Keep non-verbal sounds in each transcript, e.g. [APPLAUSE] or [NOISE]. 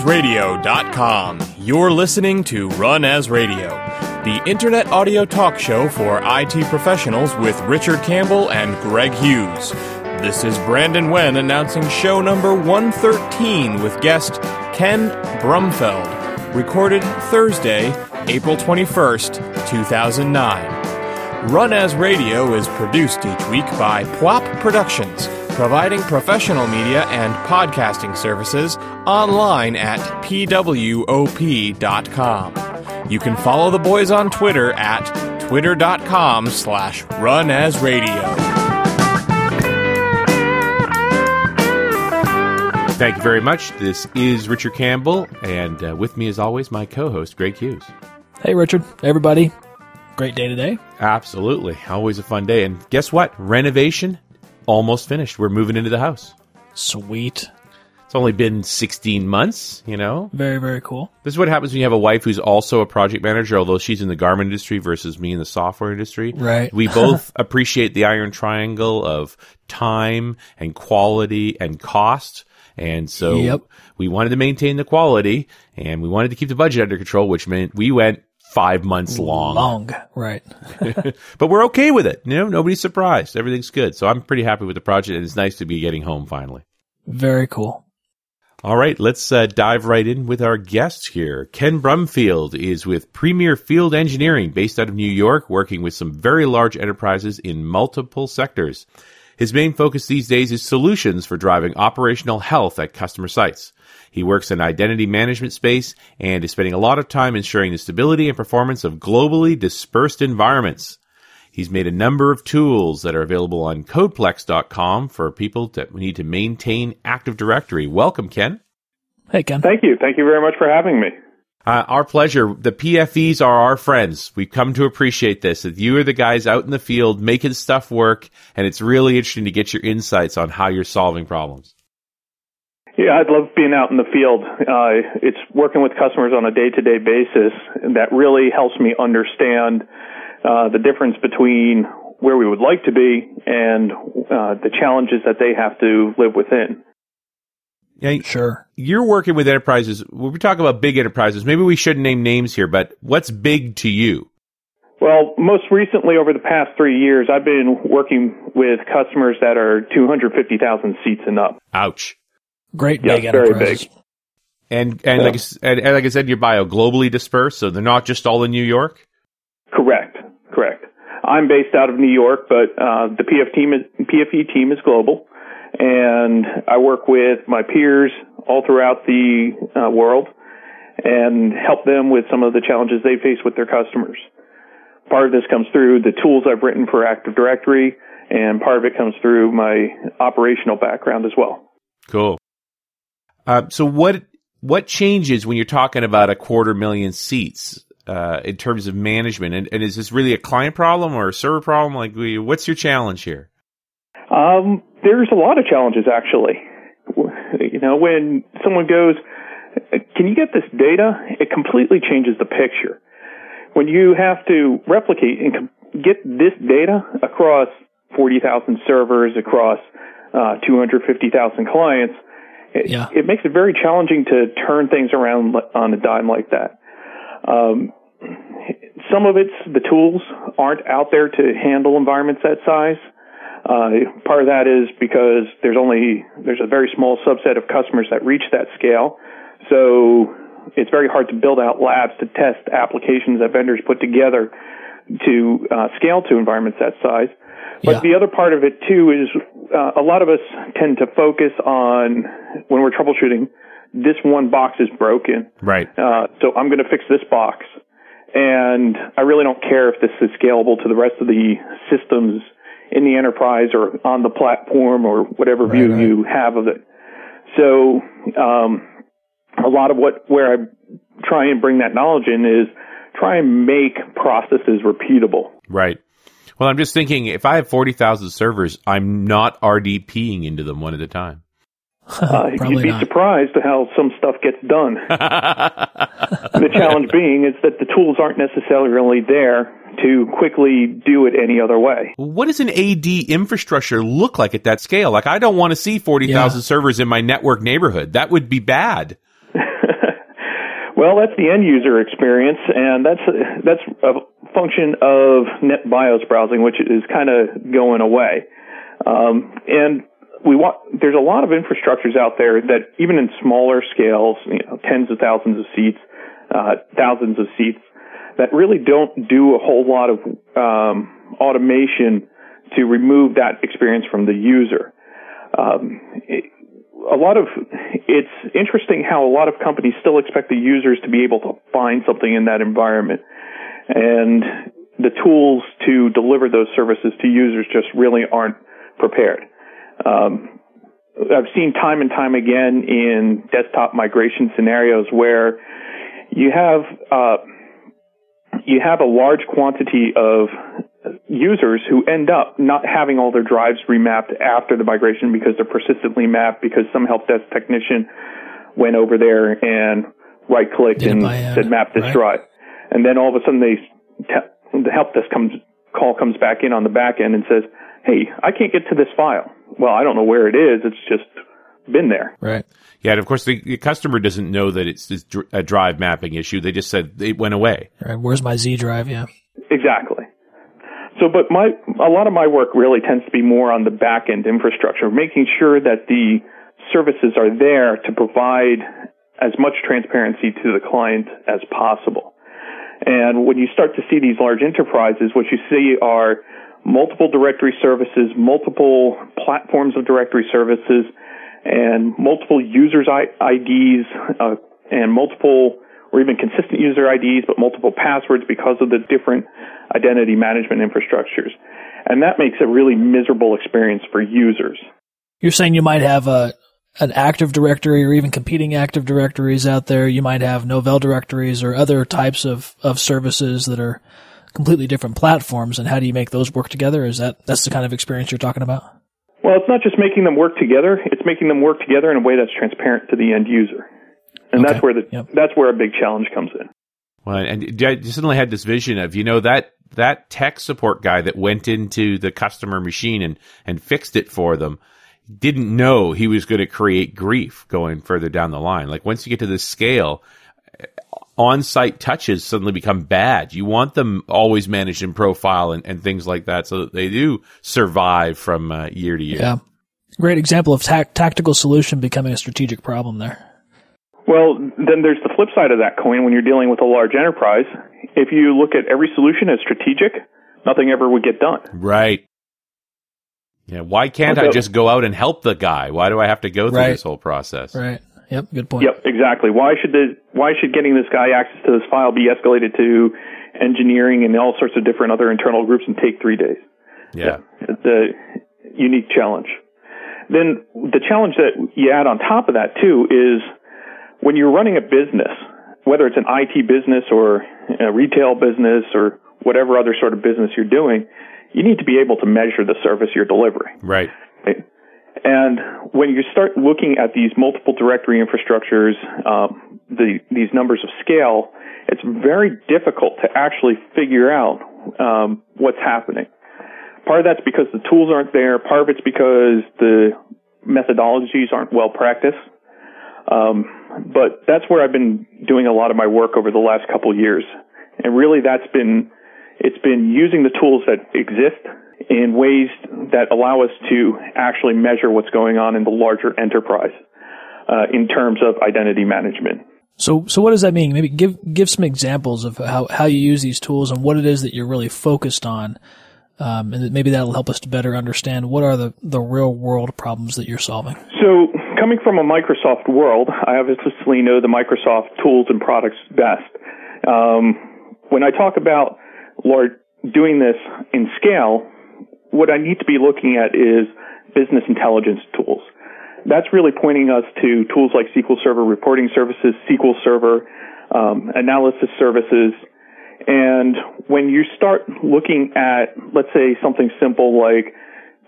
runasradio.com. You're listening to Run As Radio, the internet audio talk show for IT professionals with Richard Campbell and Greg Hughes. This is Brandon Wen announcing show number 113 with guest Ken Brumfield, recorded Thursday, April 21st, 2009. Run As Radio is produced each week by Pwop Productions providing professional media and podcasting services online at pwop.com. You can follow the boys on Twitter at twitter.com slash runasradio. Thank you very much. This is Richard Campbell, and uh, with me, as always, my co-host Greg Hughes. Hey, Richard. Everybody. Great day today. Absolutely, always a fun day. And guess what? Renovation almost finished. We're moving into the house. Sweet. It's only been 16 months, you know? Very, very cool. This is what happens when you have a wife who's also a project manager, although she's in the garment industry versus me in the software industry. Right. We [LAUGHS] both appreciate the iron triangle of time and quality and cost. And so Yep. we wanted to maintain the quality and we wanted to keep the budget under control, which meant we went five months long. Long. Right. [LAUGHS] [LAUGHS] But we're okay with it. You know, nobody's surprised. Everything's good. So I'm pretty happy with the project and it's nice to be getting home finally. Very cool. All right, let's uh, dive right in with our guest here. Ken Brumfield is with Premier Field Engineering based out of New York, working with some very large enterprises in multiple sectors. His main focus these days is solutions for driving operational health at customer sites. He works in identity management space and is spending a lot of time ensuring the stability and performance of globally dispersed environments. He's made a number of tools that are available on codeplex.com for people that need to maintain Active Directory. Welcome, Ken. Hey, Ken. Thank you. Thank you very much for having me. Uh, our pleasure. The PFEs are our friends. We've come to appreciate this. That you are the guys out in the field making stuff work, and it's really interesting to get your insights on how you're solving problems. Yeah, I'd love being out in the field. Uh, it's working with customers on a day-to-day basis that really helps me understand uh, the difference between where we would like to be and uh, the challenges that they have to live within. Yeah, Sure. you're working with enterprises. When we talk about big enterprises, maybe we shouldn't name names here, but what's big to you? Well, most recently, over the past three years, I've been working with customers that are 250,000 seats and up. Ouch. Great Yeah, big very enterprises. big. And and Yeah. like and, and like I said in your bio, globally dispersed, so they're not just all in New York. Correct. I'm based out of New York, but uh, the PF team PFE team is global, and I work with my peers all throughout the uh, world and help them with some of the challenges they face with their customers. Part of this comes through the tools I've written for Active Directory, and part of it comes through my operational background as well. Cool. Uh, so what what changes when you're talking about a quarter million seats uh, in terms of management? And, and is this really a client problem or a server problem? Like, what's your challenge here? Um, there's a lot of challenges actually. You know, when someone goes, can you get this data? It completely changes the picture. When you have to replicate and get this data across 40,000 servers, across uh, 250,000 clients, it, Yeah. it makes it very challenging to turn things around on a dime like that. Um, some of it's the tools aren't out there to handle environments that size. Uh, part of that is because there's only there's a very small subset of customers that reach that scale, so it's very hard to build out labs to test applications that vendors put together to uh, scale to environments that size. But Yeah. the other part of it too is uh, a lot of us tend to focus on when we're troubleshooting. This one box is broken, Right. uh, so I'm going to fix this box. And I really don't care if this is scalable to the rest of the systems in the enterprise or on the platform or whatever view right. you have of it. So, um, a lot of what, where I try and bring that knowledge in is try and make processes repeatable. Right. Well, I'm just thinking if I have 40,000 servers, I'm not RDPing into them one at a time. [LAUGHS] Uh, you'd be not. surprised at how some stuff gets done. [LAUGHS] the challenge being is that the tools aren't necessarily there to quickly do it any other way. what does an AD infrastructure look like at that scale? Like, I don't want to see 40,000 Yeah. servers in my network neighborhood. That would be bad. [LAUGHS] Well, that's the end user experience, and that's that's a function of NetBIOS browsing, which is kind of going away. Um, and we want there's a lot of infrastructures out there that even in smaller scales, you know, tens of thousands of seats, uh, thousands of seats, that really don't do a whole lot of um, automation to remove that experience from the user. Um, it, a lot of it's interesting how a lot of companies still expect the users to be able to find something in that environment, and the tools to deliver those services to users just really aren't prepared. Um, I've seen time and time again in desktop migration scenarios where you have uh, you have a large quantity of users who end up not having all their drives remapped after the migration because they're persistently mapped because some help desk technician went over there and right clicked and by, uh, said map this right. drive, and then all of a sudden they te- the help desk comes call comes back in on the back end and says, "Hey, I can't get to this file." Well, I don't know where it is. It's just been there. Right. Yeah, and of course the, the customer doesn't know that it's a drive mapping issue. They just said it went away. Right. Where's my Z drive? Yeah. Exactly. So, but my a lot of my work really tends to be more on the back end infrastructure, making sure that the services are there to provide as much transparency to the client as possible. And when you start to see these large enterprises, what you see are multiple directory services, multiple platforms of directory services, and multiple users IDs, uh, and multiple or even consistent user IDs, but multiple passwords because of the different identity management infrastructures. And that makes a really miserable experience for users. You're saying you might have a an active directory or even competing active directories out there. You might have Novell directories or other types of, of services that are completely different platforms and how do you make those work together? Is that that's the kind of experience you're talking about? Well, it's not just making them work together; it's making them work together in a way that's transparent to the end user, and okay. that's where the yep. that's where a big challenge comes in. Well, and I suddenly had this vision of you know that that tech support guy that went into the customer machine and and fixed it for them didn't know he was going to create grief going further down the line. Like once you get to this scale, on-site touches suddenly become bad. You want them always managed in profile and, and things like that, so that they do survive from uh, year to year. Yeah, great example of ta- tactical solution becoming a strategic problem there. Well, then there's the flip side of that coin when you're dealing with a large enterprise. If you look at every solution as strategic, nothing ever would get done. Right. Yeah. Why can't so, I just go out and help the guy? Why do I have to go through right. this whole process? Right. Yep, good point. Yep, exactly. Why should the why should getting this guy access to this file be escalated to engineering and all sorts of different other internal groups and take three days? Yeah, it's a unique challenge. Then the challenge that you add on top of that too is when you're running a business, whether it's an IT business or a retail business or whatever other sort of business you're doing, you need to be able to measure the service you're delivering. Right. And when you start looking at these multiple directory infrastructures, um, the, these numbers of scale, it's very difficult to actually figure out um, what's happening. Part of that's because the tools aren't there. Part of it's because the methodologies aren't well practiced. Um, but that's where I've been doing a lot of my work over the last couple years. And really that's been, it's been using the tools that exist in ways that allow us to actually measure what's going on in the larger enterprise uh, in terms of identity management. So, so what does that mean? Maybe give give some examples of how, how you use these tools and what it is that you're really focused on, um, and maybe that'll help us to better understand what are the, the real world problems that you're solving. So, coming from a Microsoft world, I obviously know the Microsoft tools and products best. Um, when I talk about Lord doing this in scale, what I need to be looking at is business intelligence tools. That's really pointing us to tools like SQL Server reporting services, SQL Server um, analysis services. And when you start looking at, let's say, something simple like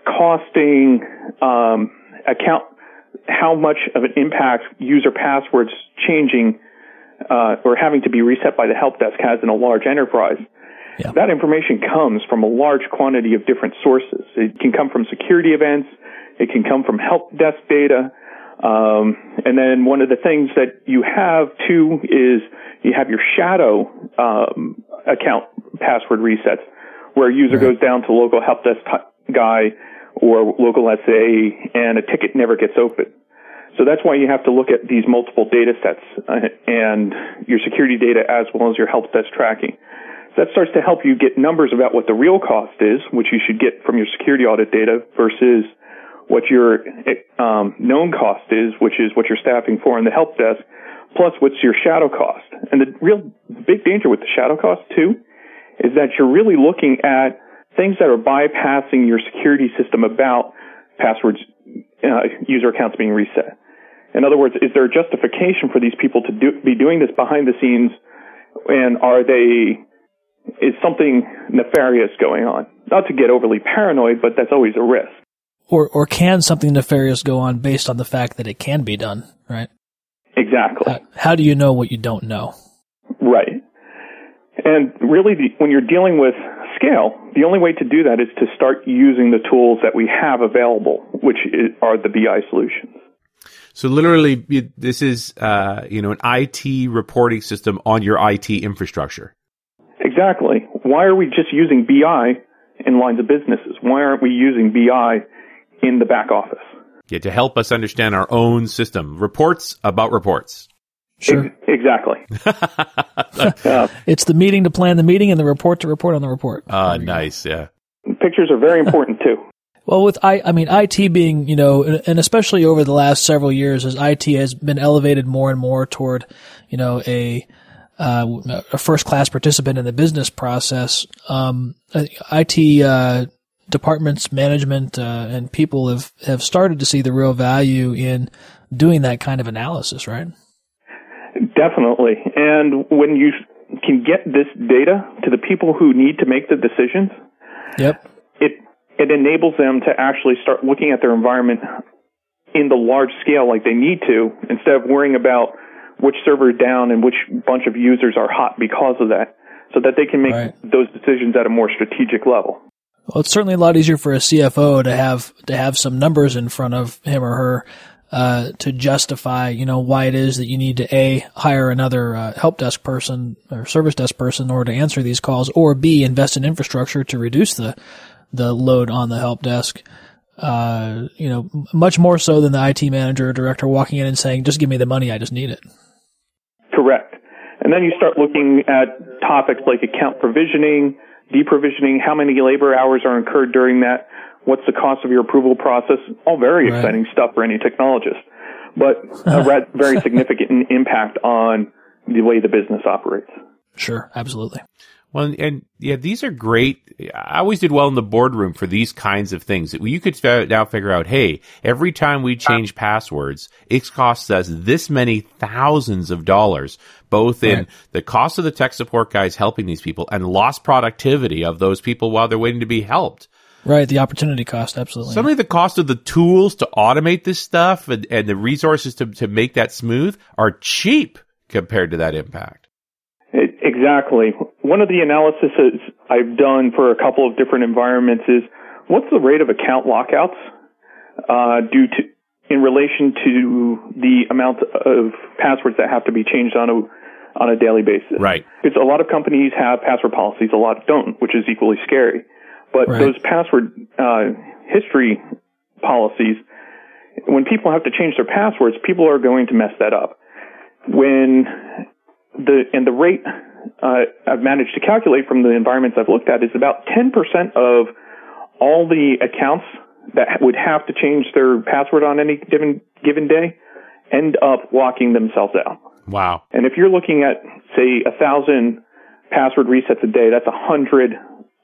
costing um, account, how much of an impact user passwords changing uh, or having to be reset by the help desk has in a large enterprise, yeah. That information comes from a large quantity of different sources. It can come from security events. It can come from help desk data. Um, and then one of the things that you have too is you have your shadow um, account password resets, where a user right. goes down to local help desk guy or local SA and a ticket never gets opened. So that's why you have to look at these multiple data sets uh, and your security data as well as your help desk tracking. That starts to help you get numbers about what the real cost is, which you should get from your security audit data versus what your um, known cost is, which is what you're staffing for in the help desk, plus what's your shadow cost. And the real big danger with the shadow cost too is that you're really looking at things that are bypassing your security system about passwords, uh, user accounts being reset. In other words, is there a justification for these people to do, be doing this behind the scenes? And are they, is something nefarious going on? Not to get overly paranoid, but that's always a risk. Or, or can something nefarious go on based on the fact that it can be done, right? Exactly. How, how do you know what you don't know? Right. And really, the, when you're dealing with scale, the only way to do that is to start using the tools that we have available, which is, are the BI solutions. So literally, this is uh, you know an IT reporting system on your IT infrastructure. Exactly. Why are we just using BI in lines of businesses? Why aren't we using BI in the back office? Yeah, to help us understand our own system. Reports about reports. Sure. exactly. uh, [LAUGHS] [LAUGHS] it's the meeting to plan the meeting and the report to report on the report. Ah, uh, nice. Go. Yeah. Pictures are very important too. [LAUGHS] Well, with I, I mean, IT being, you know, and especially over the last several years, as IT has been elevated more and more toward, you know, a, uh, a first class participant in the business process, um, IT, uh, departments, management, uh, and people have, have started to see the real value in doing that kind of analysis, right? Definitely. And when you can get this data to the people who need to make the decisions, yep it enables them to actually start looking at their environment in the large scale like they need to instead of worrying about which server is down and which bunch of users are hot because of that so that they can make right. those decisions at a more strategic level. Well, it's certainly a lot easier for a CFO to have to have some numbers in front of him or her uh, to justify, you know, why it is that you need to a hire another uh, help desk person or service desk person in order to answer these calls, or b invest in infrastructure to reduce the the load on the help desk. Uh, you know, much more so than the IT manager or director walking in and saying, just give me the money, I just need it. Correct. And then you start looking at topics like account provisioning, deprovisioning, how many labor hours are incurred during that, what's the cost of your approval process, all very right. exciting stuff for any technologist, but a [LAUGHS] very significant impact on the way the business operates. Sure, absolutely. Well, and yeah, these are great. I always did well in the boardroom for these kinds of things. You could now figure out, hey, every time we change passwords, it costs us this many thousands of dollars, both in right. the cost of the tech support guys helping these people and lost productivity of those people while they're waiting to be helped. Right, the opportunity cost, absolutely. Suddenly, the cost of the tools to automate this stuff and, and the resources to, to make that smooth are cheap compared to that impact. Exactly. One of the analyses I've done for a couple of different environments is what's the rate of account lockouts uh, due to in relation to the amount of passwords that have to be changed on a on a daily basis. Right. Because a lot of companies have password policies, a lot don't, which is equally scary. But right. those password uh, history policies, when people have to change their passwords, people are going to mess that up. When the and the rate uh, I've managed to calculate from the environments I've looked at is about 10% of all the accounts that would have to change their password on any given given day end up locking themselves out. Wow! And if you're looking at say a thousand password resets a day, that's a hundred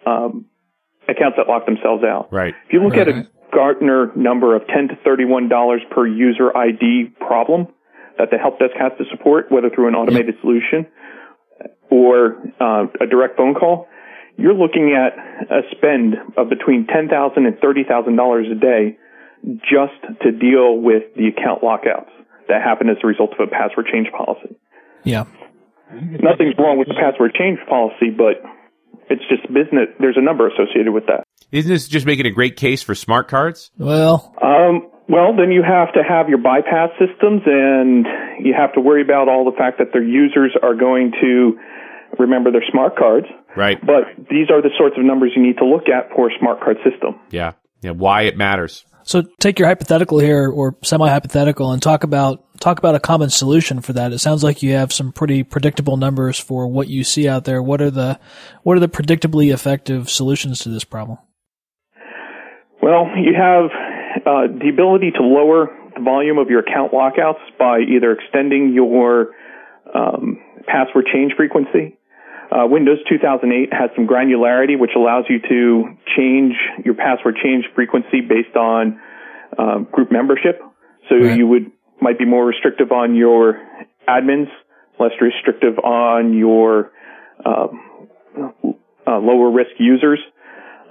um, accounts that lock themselves out. Right. If you look right. at a Gartner number of ten to thirty-one dollars per user ID problem, that the help desk has to support, whether through an automated solution or uh, a direct phone call, you're looking at a spend of between ten thousand and thirty thousand dollars a day just to deal with the account lockouts that happen as a result of a password change policy. Yeah. Nothing's wrong with the password change policy, but it's just business. There's a number associated with that. Isn't this just making a great case for smart cards? Well, um, Well, then you have to have your bypass systems and you have to worry about all the fact that their users are going to remember their smart cards. Right. But these are the sorts of numbers you need to look at for a smart card system. Yeah. Yeah. Why it matters. So take your hypothetical here or semi hypothetical and talk about talk about a common solution for that. It sounds like you have some pretty predictable numbers for what you see out there. What are the what are the predictably effective solutions to this problem? Well, you have uh, the ability to lower the volume of your account lockouts by either extending your um, password change frequency. Uh, Windows 2008 has some granularity, which allows you to change your password change frequency based on uh, group membership. So right. you would might be more restrictive on your admins, less restrictive on your um, uh, lower risk users,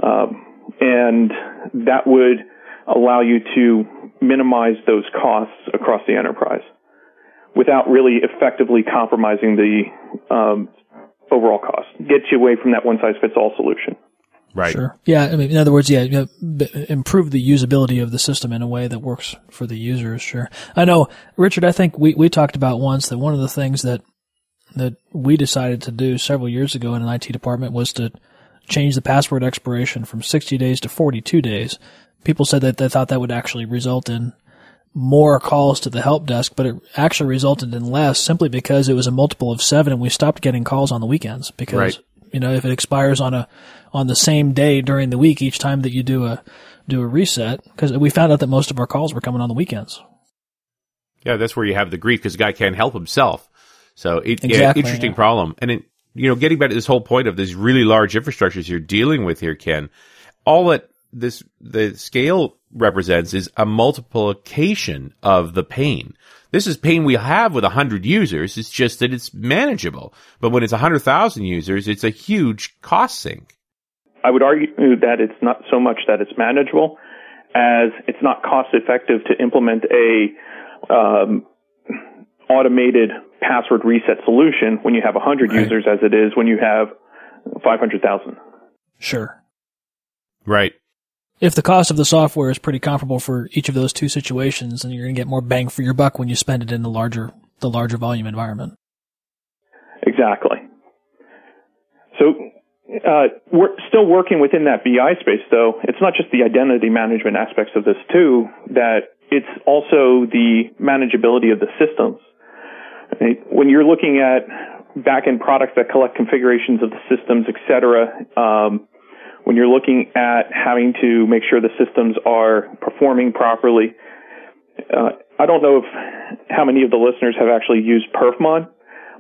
um, and that would allow you to minimize those costs across the enterprise without really effectively compromising the um, overall cost. Get you away from that one size fits all solution. Right. Sure. Yeah. I mean, in other words, yeah, you know, improve the usability of the system in a way that works for the users. Sure. I know, Richard. I think we we talked about once that one of the things that that we decided to do several years ago in an IT department was to change the password expiration from 60 days to 42 days people said that they thought that would actually result in more calls to the help desk, but it actually resulted in less simply because it was a multiple of seven and we stopped getting calls on the weekends because, right. you know, if it expires on a, on the same day during the week each time that you do a, do a reset, because we found out that most of our calls were coming on the weekends. Yeah, that's where you have the grief because the guy can't help himself. So it, exactly, yeah, interesting yeah. problem. And it, you know, getting back to this whole point of these really large infrastructures you're dealing with here, Ken, all that this the scale represents is a multiplication of the pain. This is pain we have with 100 users. It's just that it's manageable. But when it's 100,000 users, it's a huge cost sink. I would argue that it's not so much that it's manageable as it's not cost effective to implement a um, automated password reset solution when you have 100 right. users as it is when you have 500,000. Sure. Right if the cost of the software is pretty comparable for each of those two situations, then you're going to get more bang for your buck when you spend it in the larger the larger volume environment. Exactly. So uh, we're still working within that BI space, though. It's not just the identity management aspects of this too. That it's also the manageability of the systems. When you're looking at backend products that collect configurations of the systems, et cetera, um, when you're looking at having to make sure the systems are performing properly. Uh, I don't know if how many of the listeners have actually used Perfmon,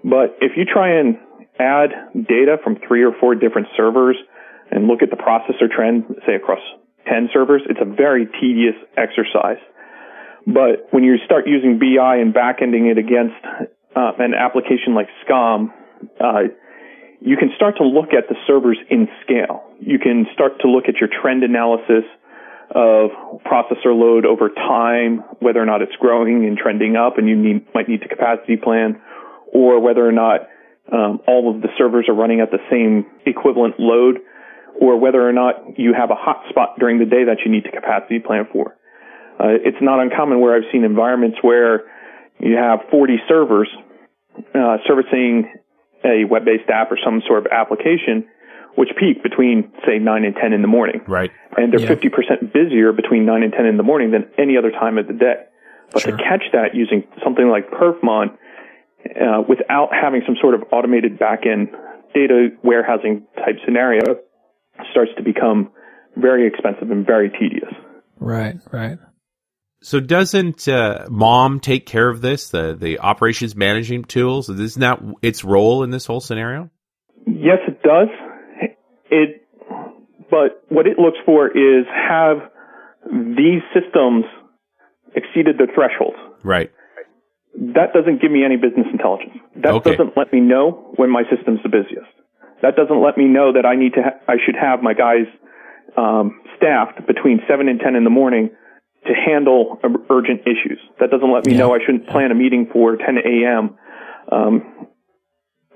but if you try and add data from three or four different servers and look at the processor trend, say across 10 servers, it's a very tedious exercise. But when you start using BI and backending it against uh, an application like SCOM, uh, you can start to look at the servers in scale. You can start to look at your trend analysis of processor load over time, whether or not it's growing and trending up and you need, might need to capacity plan, or whether or not um, all of the servers are running at the same equivalent load, or whether or not you have a hotspot during the day that you need to capacity plan for. Uh, it's not uncommon where I've seen environments where you have 40 servers uh, servicing a web-based app or some sort of application, which peak between say nine and ten in the morning. Right. And they're fifty percent busier between nine and ten in the morning than any other time of the day. But sure. to catch that using something like Perfmon, uh, without having some sort of automated backend data warehousing type scenario, starts to become very expensive and very tedious. Right. Right. So doesn't uh, MOM take care of this? The the operations management tools isn't that its role in this whole scenario? Yes, it does. It, but what it looks for is have these systems exceeded their thresholds. Right. That doesn't give me any business intelligence. That okay. doesn't let me know when my system's the busiest. That doesn't let me know that I need to. Ha- I should have my guys um, staffed between seven and ten in the morning to handle urgent issues. That doesn't let me yeah. know I shouldn't plan a meeting for 10 a.m. Um,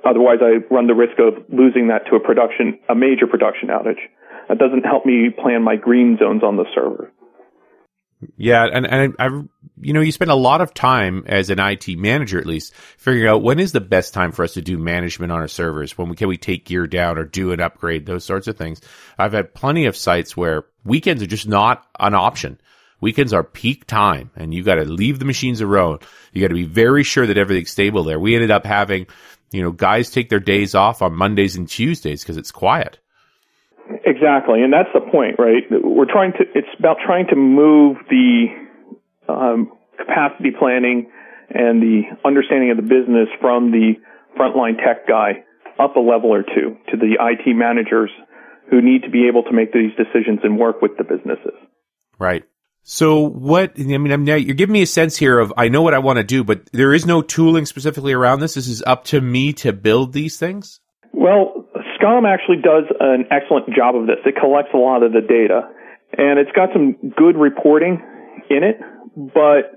otherwise, I run the risk of losing that to a production, a major production outage. That doesn't help me plan my green zones on the server. Yeah, and and I, you know, you spend a lot of time as an IT manager, at least, figuring out when is the best time for us to do management on our servers. When we, can we take gear down or do an upgrade? Those sorts of things. I've had plenty of sites where weekends are just not an option. Weekends are peak time, and you got to leave the machines alone. You got to be very sure that everything's stable there. We ended up having, you know, guys take their days off on Mondays and Tuesdays because it's quiet. Exactly, and that's the point, right? We're trying to. It's about trying to move the um, capacity planning and the understanding of the business from the frontline tech guy up a level or two to the IT managers who need to be able to make these decisions and work with the businesses. Right. So what, I mean, I mean, you're giving me a sense here of, I know what I want to do, but there is no tooling specifically around this. This is up to me to build these things? Well, SCOM actually does an excellent job of this. It collects a lot of the data and it's got some good reporting in it, but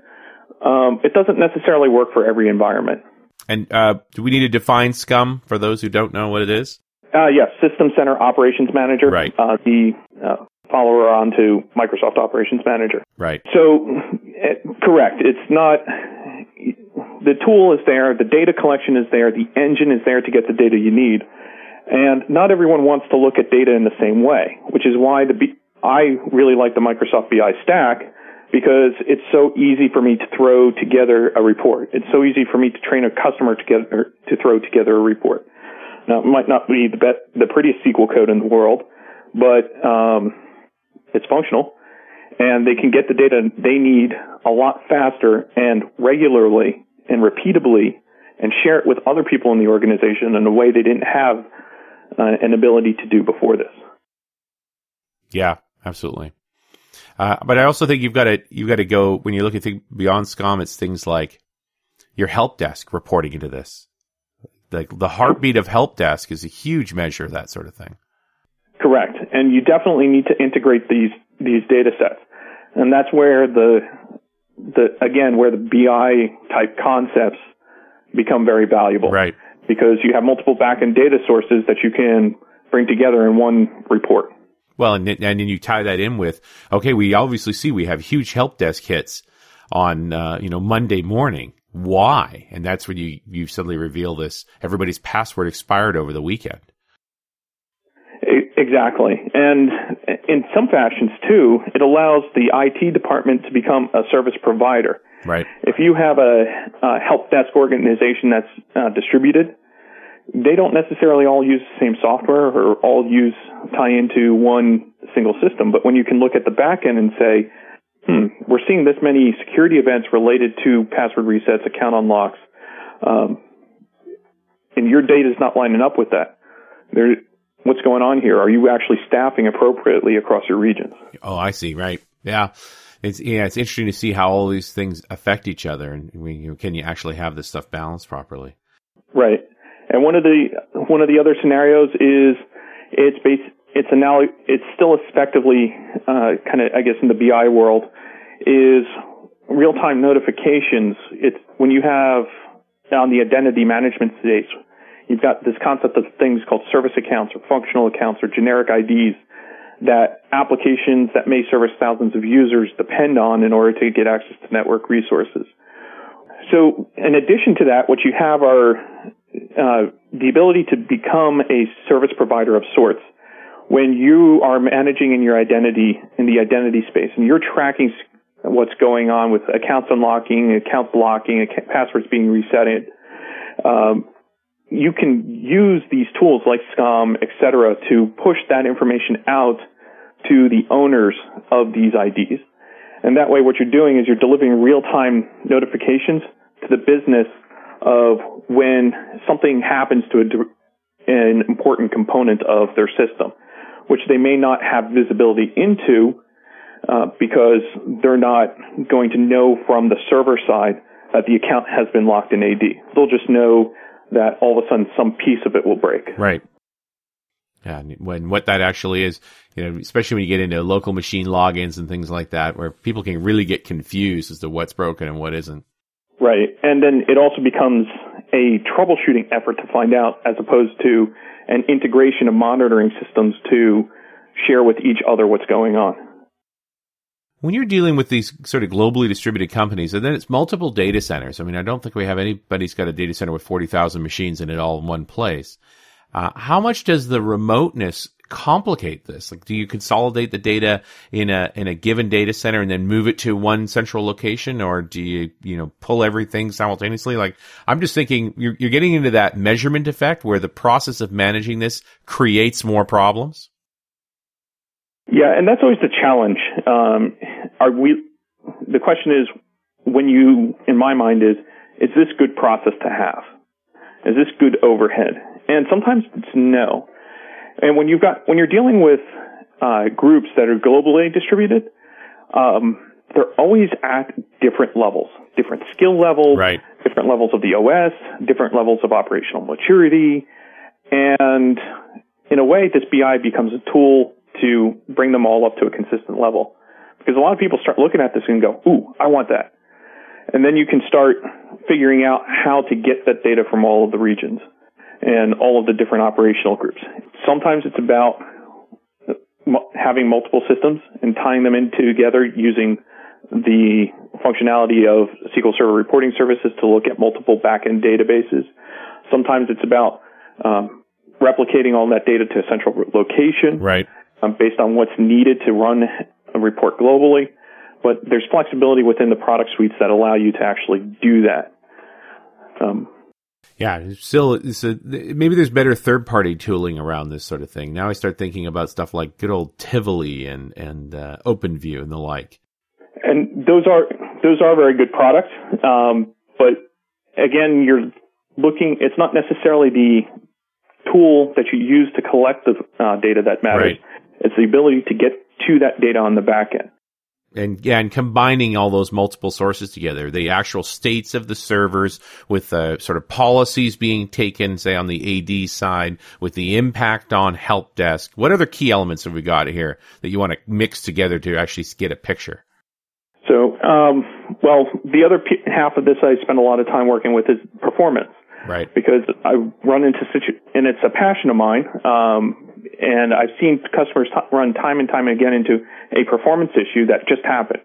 um, it doesn't necessarily work for every environment. And uh, do we need to define SCOM for those who don't know what it is? Uh, yes, System Center Operations Manager. Right. Uh, the uh, follower on to Microsoft Operations Manager. Right. So, it, eh, correct. It's not. The tool is there, the data collection is there, the engine is there to get the data you need, and not everyone wants to look at data in the same way, which is why the B, I really like the Microsoft BI stack because it's so easy for me to throw together a report. It's so easy for me to train a customer to get to throw together a report. Now, it might not be the best, the prettiest SQL code in the world, but um, it's functional, and they can get the data they need a lot faster and regularly and repeatably, and share it with other people in the organization in a way they didn't have uh, an ability to do before this. Yeah, absolutely. Uh, but I also think you've got to you've got to go when you look at things beyond SCOM. It's things like your help desk reporting into this. Like the heartbeat of help desk is a huge measure of that sort of thing. Correct. And you definitely need to integrate these, these data sets. And that's where the, the, again, where the BI type concepts become very valuable. Right. Because you have multiple backend data sources that you can bring together in one report. Well, and, and then you tie that in with, okay, we obviously see we have huge help desk hits on, uh, you know, Monday morning. Why? And that's when you, you suddenly reveal this. Everybody's password expired over the weekend. Exactly. And in some fashions too, it allows the IT department to become a service provider. Right. If you have a, a help desk organization that's uh, distributed, they don't necessarily all use the same software or all use tie into one single system. But when you can look at the back end and say, hmm, we're seeing this many security events related to password resets, account unlocks, um, and your data is not lining up with that. There, what's going on here? Are you actually staffing appropriately across your regions? Oh, I see. Right. Yeah. It's yeah, it's interesting to see how all these things affect each other, and you know, can you actually have this stuff balanced properly? Right. And one of the one of the other scenarios is it's based it's now it's still effectively uh, kind of I guess in the BI world is real time notifications. It's when you have on the identity management space you've got this concept of things called service accounts or functional accounts or generic IDs that applications that may service thousands of users depend on in order to get access to network resources. So in addition to that, what you have are uh, the ability to become a service provider of sorts. When you are managing in your identity, in the identity space, and you're tracking what's going on with accounts unlocking, account blocking, passwords being reset, um, you can use these tools like SCOM, et cetera, to push that information out to the owners of these IDs. And that way what you're doing is you're delivering real-time notifications to the business of when something happens to a, an important component of their system, which they may not have visibility into uh, because they're not going to know from the server side that the account has been locked in AD. They'll just know that all of a sudden some piece of it will break. Right. Yeah, and when what that actually is, you know, especially when you get into local machine logins and things like that, where people can really get confused as to what's broken and what isn't. Right, and then it also becomes a troubleshooting effort to find out, as opposed to an integration of monitoring systems to share with each other what's going on. When you're dealing with these sort of globally distributed companies, and then it's multiple data centers. I mean, I don't think we have anybody's got a data center with 40,000 machines in it all in one place. Uh, how much does the remoteness complicate this? Like, do you consolidate the data in a in a given data center and then move it to one central location, or do you you know pull everything simultaneously? Like, I'm just thinking you're, you're getting into that measurement effect where the process of managing this creates more problems. Yeah, and that's always the challenge. Um, are we? The question is, when you, in my mind, is is this good process to have? Is this good overhead? And sometimes it's no. And when you've got when you're dealing with uh, groups that are globally distributed, um, they're always at different levels, different skill levels, right. different levels of the OS, different levels of operational maturity, and in a way, this BI becomes a tool to bring them all up to a consistent level. Because a lot of people start looking at this and go, "Ooh, I want that," and then you can start figuring out how to get that data from all of the regions and all of the different operational groups. Sometimes it's about having multiple systems and tying them in together using the functionality of SQL Server reporting services to look at multiple backend databases. Sometimes it's about um, replicating all that data to a central location, right? Um, based on what's needed to run a report globally. But there's flexibility within the product suites that allow you to actually do that. Um, yeah, still, it's a, maybe there's better third party tooling around this sort of thing. Now I start thinking about stuff like good old Tivoli and and uh, OpenView and the like. And those are those are very good products, um, but again, you're looking. It's not necessarily the tool that you use to collect the uh, data that matters. Right. It's the ability to get to that data on the back end and yeah, and combining all those multiple sources together, the actual states of the servers with the sort of policies being taken, say on the AD side, with the impact on help desk. What other key elements have we got here that you want to mix together to actually get a picture? So, um, well, the other p- half of this I spend a lot of time working with is performance. Right. Because I run into situ- and it's a passion of mine. Um, and I've seen customers t- run time and time again into a performance issue that just happened.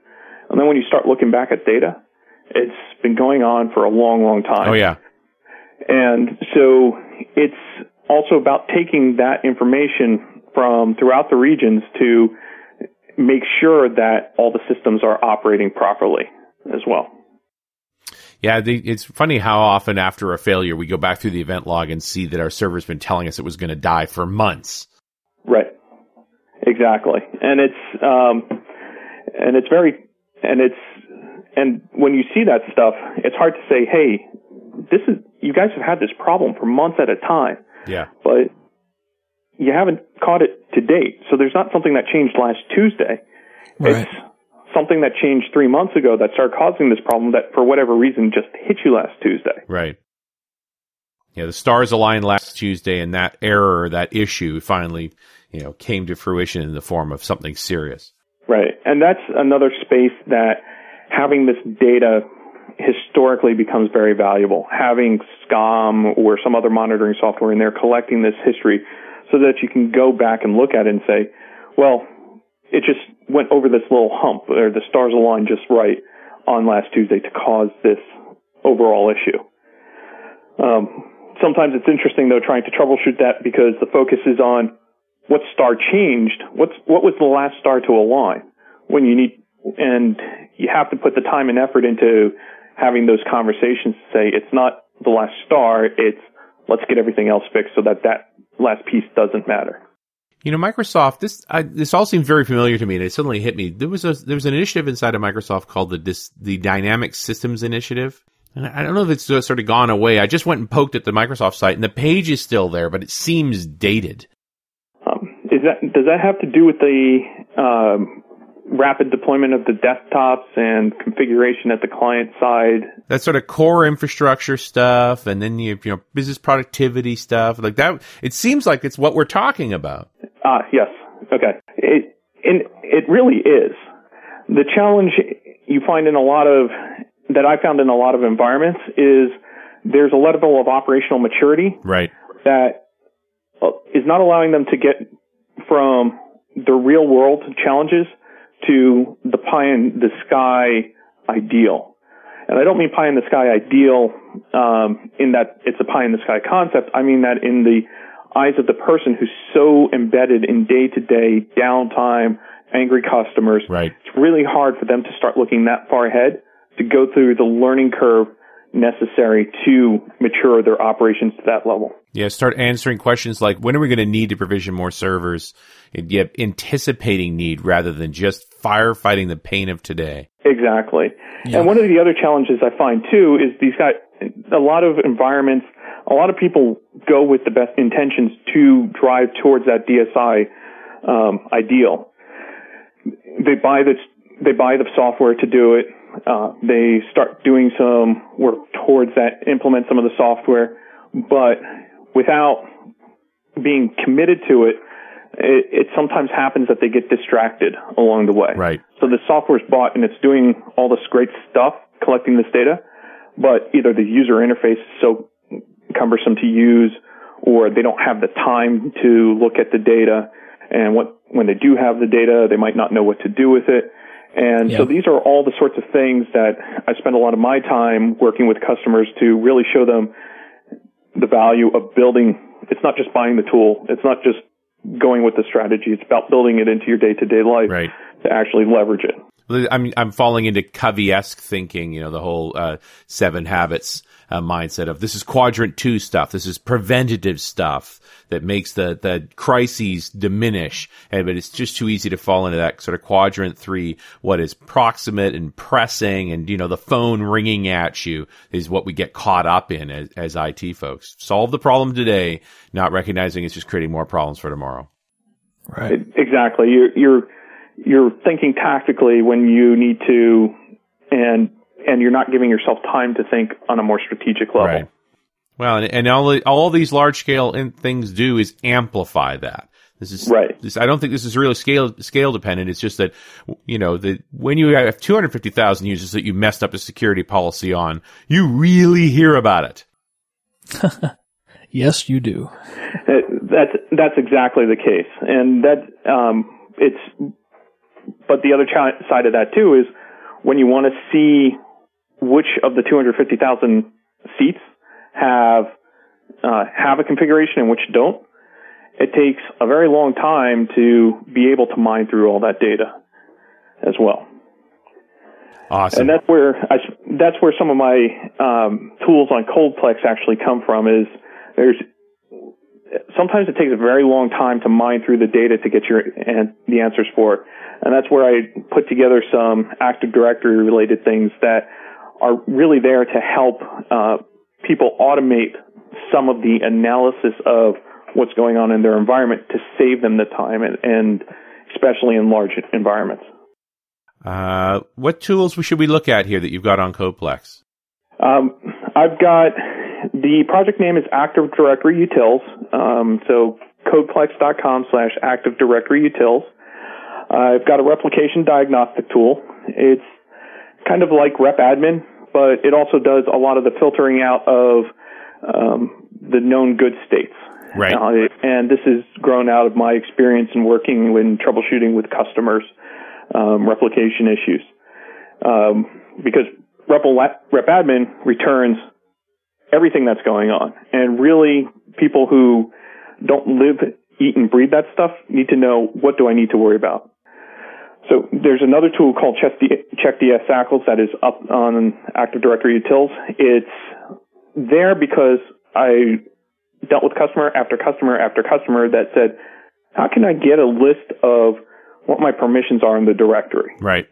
And then when you start looking back at data, it's been going on for a long, long time. Oh yeah. And so it's also about taking that information from throughout the regions to make sure that all the systems are operating properly as well. Yeah, the, it's funny how often after a failure we go back through the event log and see that our server's been telling us it was going to die for months. Exactly. And it's um and it's very and it's and when you see that stuff, it's hard to say, "Hey, this is you guys have had this problem for months at a time." Yeah. But you haven't caught it to date. So there's not something that changed last Tuesday. Right. It's something that changed 3 months ago that started causing this problem that for whatever reason just hit you last Tuesday. Right. Yeah, the stars aligned last Tuesday and that error, that issue finally you know, came to fruition in the form of something serious. Right. And that's another space that having this data historically becomes very valuable. Having SCOM or some other monitoring software in there collecting this history so that you can go back and look at it and say, well, it just went over this little hump or the stars aligned just right on last Tuesday to cause this overall issue. Um, sometimes it's interesting though trying to troubleshoot that because the focus is on what star changed? What's what was the last star to align? When you need, and you have to put the time and effort into having those conversations to say it's not the last star, it's let's get everything else fixed so that that last piece doesn't matter. You know, Microsoft. This I, this all seems very familiar to me, and it suddenly hit me. There was a there was an initiative inside of Microsoft called the this, the Dynamic Systems Initiative. And I don't know if it's sort of gone away. I just went and poked at the Microsoft site, and the page is still there, but it seems dated. That does that have to do with the um, rapid deployment of the desktops and configuration at the client side? That sort of core infrastructure stuff, and then you, you know business productivity stuff like that. It seems like it's what we're talking about. Ah, yes. Okay. It and it really is. The challenge you find in a lot of that I found in a lot of environments is there's a level of operational maturity right that is not allowing them to get from the real world challenges to the pie in the sky ideal. And I don't mean pie in the sky ideal um, in that it's a pie in the sky concept. I mean that in the eyes of the person who's so embedded in day to day downtime, angry customers. Right. It's really hard for them to start looking that far ahead to go through the learning curve necessary to mature their operations to that level. Yeah, start answering questions like when are we going to need to provision more servers? And yeah, anticipating need rather than just firefighting the pain of today. Exactly. Yeah. And one of the other challenges I find too is these guys, a lot of environments, a lot of people go with the best intentions to drive towards that DSI um, ideal. They buy the they buy the software to do it. Uh, they start doing some work towards that, implement some of the software, but without being committed to it, it, it sometimes happens that they get distracted along the way. Right. So the software is bought and it's doing all this great stuff, collecting this data, but either the user interface is so cumbersome to use or they don't have the time to look at the data. And what, when they do have the data, they might not know what to do with it. And yep. so these are all the sorts of things that I spend a lot of my time working with customers to really show them the value of building. It's not just buying the tool. It's not just going with the strategy. It's about building it into your day to day life right. to actually leverage it. I'm I'm falling into Covey-esque thinking, you know, the whole uh, seven habits uh, mindset of this is quadrant two stuff. This is preventative stuff that makes the the crises diminish. And but it's just too easy to fall into that sort of quadrant three. What is proximate and pressing, and you know, the phone ringing at you is what we get caught up in as, as IT folks. Solve the problem today, not recognizing it's just creating more problems for tomorrow. Right. Exactly. You're you're you're thinking tactically when you need to, and and you're not giving yourself time to think on a more strategic level. Right. Well, and, and all all these large scale things do is amplify that. This is right. This, I don't think this is really scale scale dependent. It's just that you know that when you have 250,000 users that you messed up a security policy on, you really hear about it. [LAUGHS] yes, you do. That's that's exactly the case, and that um, it's but the other ch- side of that too is when you want to see which of the 250,000 seats have uh, have a configuration and which don't, it takes a very long time to be able to mine through all that data as well. Awesome. And that's where I, that's where some of my um, tools on CodePlex actually come from. Is there's sometimes it takes a very long time to mine through the data to get your and the answers for it. And that's where I put together some Active Directory related things that are really there to help uh, people automate some of the analysis of what's going on in their environment to save them the time and, and especially in large environments. Uh, what tools should we look at here that you've got on CodePlex? Um, I've got the project name is Active Directory Utils. Um, so codeplex.com slash Active Directory Utils. Uh, I've got a replication diagnostic tool. It's kind of like RepAdmin, but it also does a lot of the filtering out of um, the known good states. Right. Uh, and this has grown out of my experience in working when troubleshooting with customers um, replication issues. Um, because RepAdmin returns everything that's going on. And really, people who don't live, eat, and breathe that stuff need to know what do I need to worry about. So there's another tool called CheckDS SACLs that is up on Active Directory Utils. It's there because I dealt with customer after customer after customer that said, how can I get a list of what my permissions are in the directory? Right.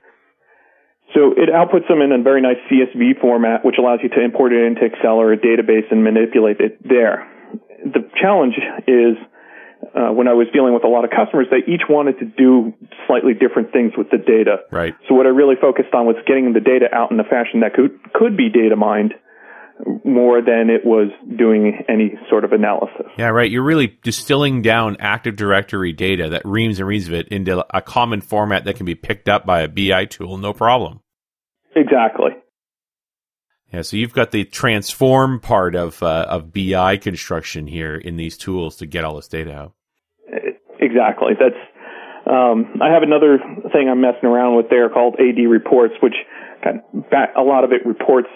So it outputs them in a very nice CSV format, which allows you to import it into Excel or a database and manipulate it there. The challenge is uh, when I was dealing with a lot of customers, they each wanted to do slightly different things with the data. Right. So what I really focused on was getting the data out in a fashion that could could be data mined more than it was doing any sort of analysis. Yeah, right. You're really distilling down Active Directory data, that reams and reams of it, into a common format that can be picked up by a BI tool, no problem. Exactly. Yeah, so you've got the transform part of uh, of BI construction here in these tools to get all this data out. Exactly. That's Um, I have another thing I'm messing around with there called AD reports, which kind of back, a lot of it reports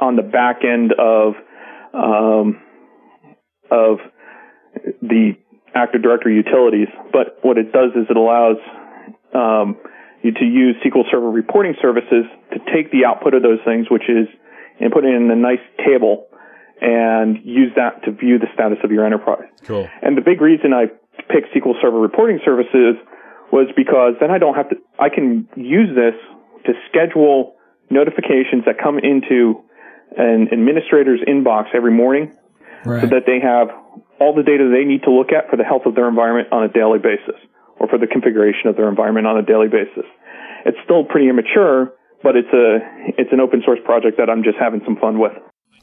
on the back end of um, of the Active Directory utilities. But what it does is it allows um, to use SQL Server reporting services to take the output of those things, which is and put it in a nice table and use that to view the status of your enterprise. Cool. And the big reason I picked SQL Server reporting services was because then I don't have to, I can use this to schedule notifications that come into an administrator's inbox every morning Right. so that they have all the data they need to look at for the health of their environment on a daily basis or for the configuration of their environment on a daily basis. It's still pretty immature, but it's a, it's an open source project that I'm just having some fun with.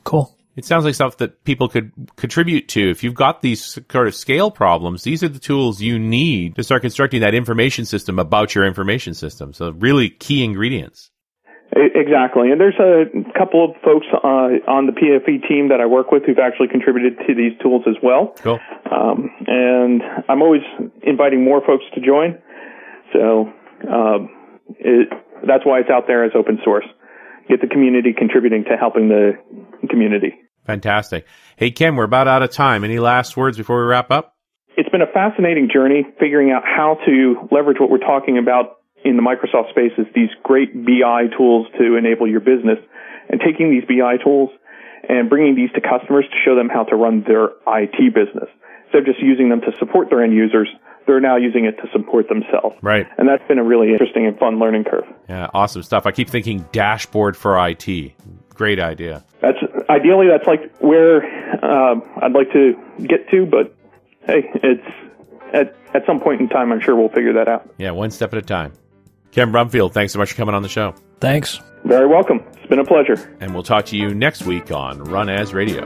cool. It sounds like stuff that people could contribute to. If you've got these sort of scale problems, these are the tools you need to start constructing that information system about your information system. So really key ingredients. Exactly. And there's a couple of folks uh, on the PFE team that I work with who've actually contributed to these tools as well. Cool. Um, and I'm always inviting more folks to join. So um, it, that's why it's out there as open source. Get the community contributing to helping the community. Fantastic. Hey, Ken, we're about out of time. Any last words before we wrap up? It's been a fascinating journey figuring out how to leverage what we're talking about in the Microsoft space is these great BI tools to enable your business, and taking these BI tools and bringing these to customers to show them how to run their IT business. Instead of just using them to support their end users, they're now using it to support themselves. Right. And that's been a really interesting and fun learning curve. Yeah, awesome stuff. I keep thinking dashboard for IT. Great idea. That's ideally that's like where um, I'd like to get to, but hey, it's at at some point in time, I'm sure we'll figure that out. Yeah, one step at a time. Ken Brumfield, thanks so much for coming on the show. Thanks. Very welcome. It's been a pleasure. And we'll talk to you next week on Run As Radio.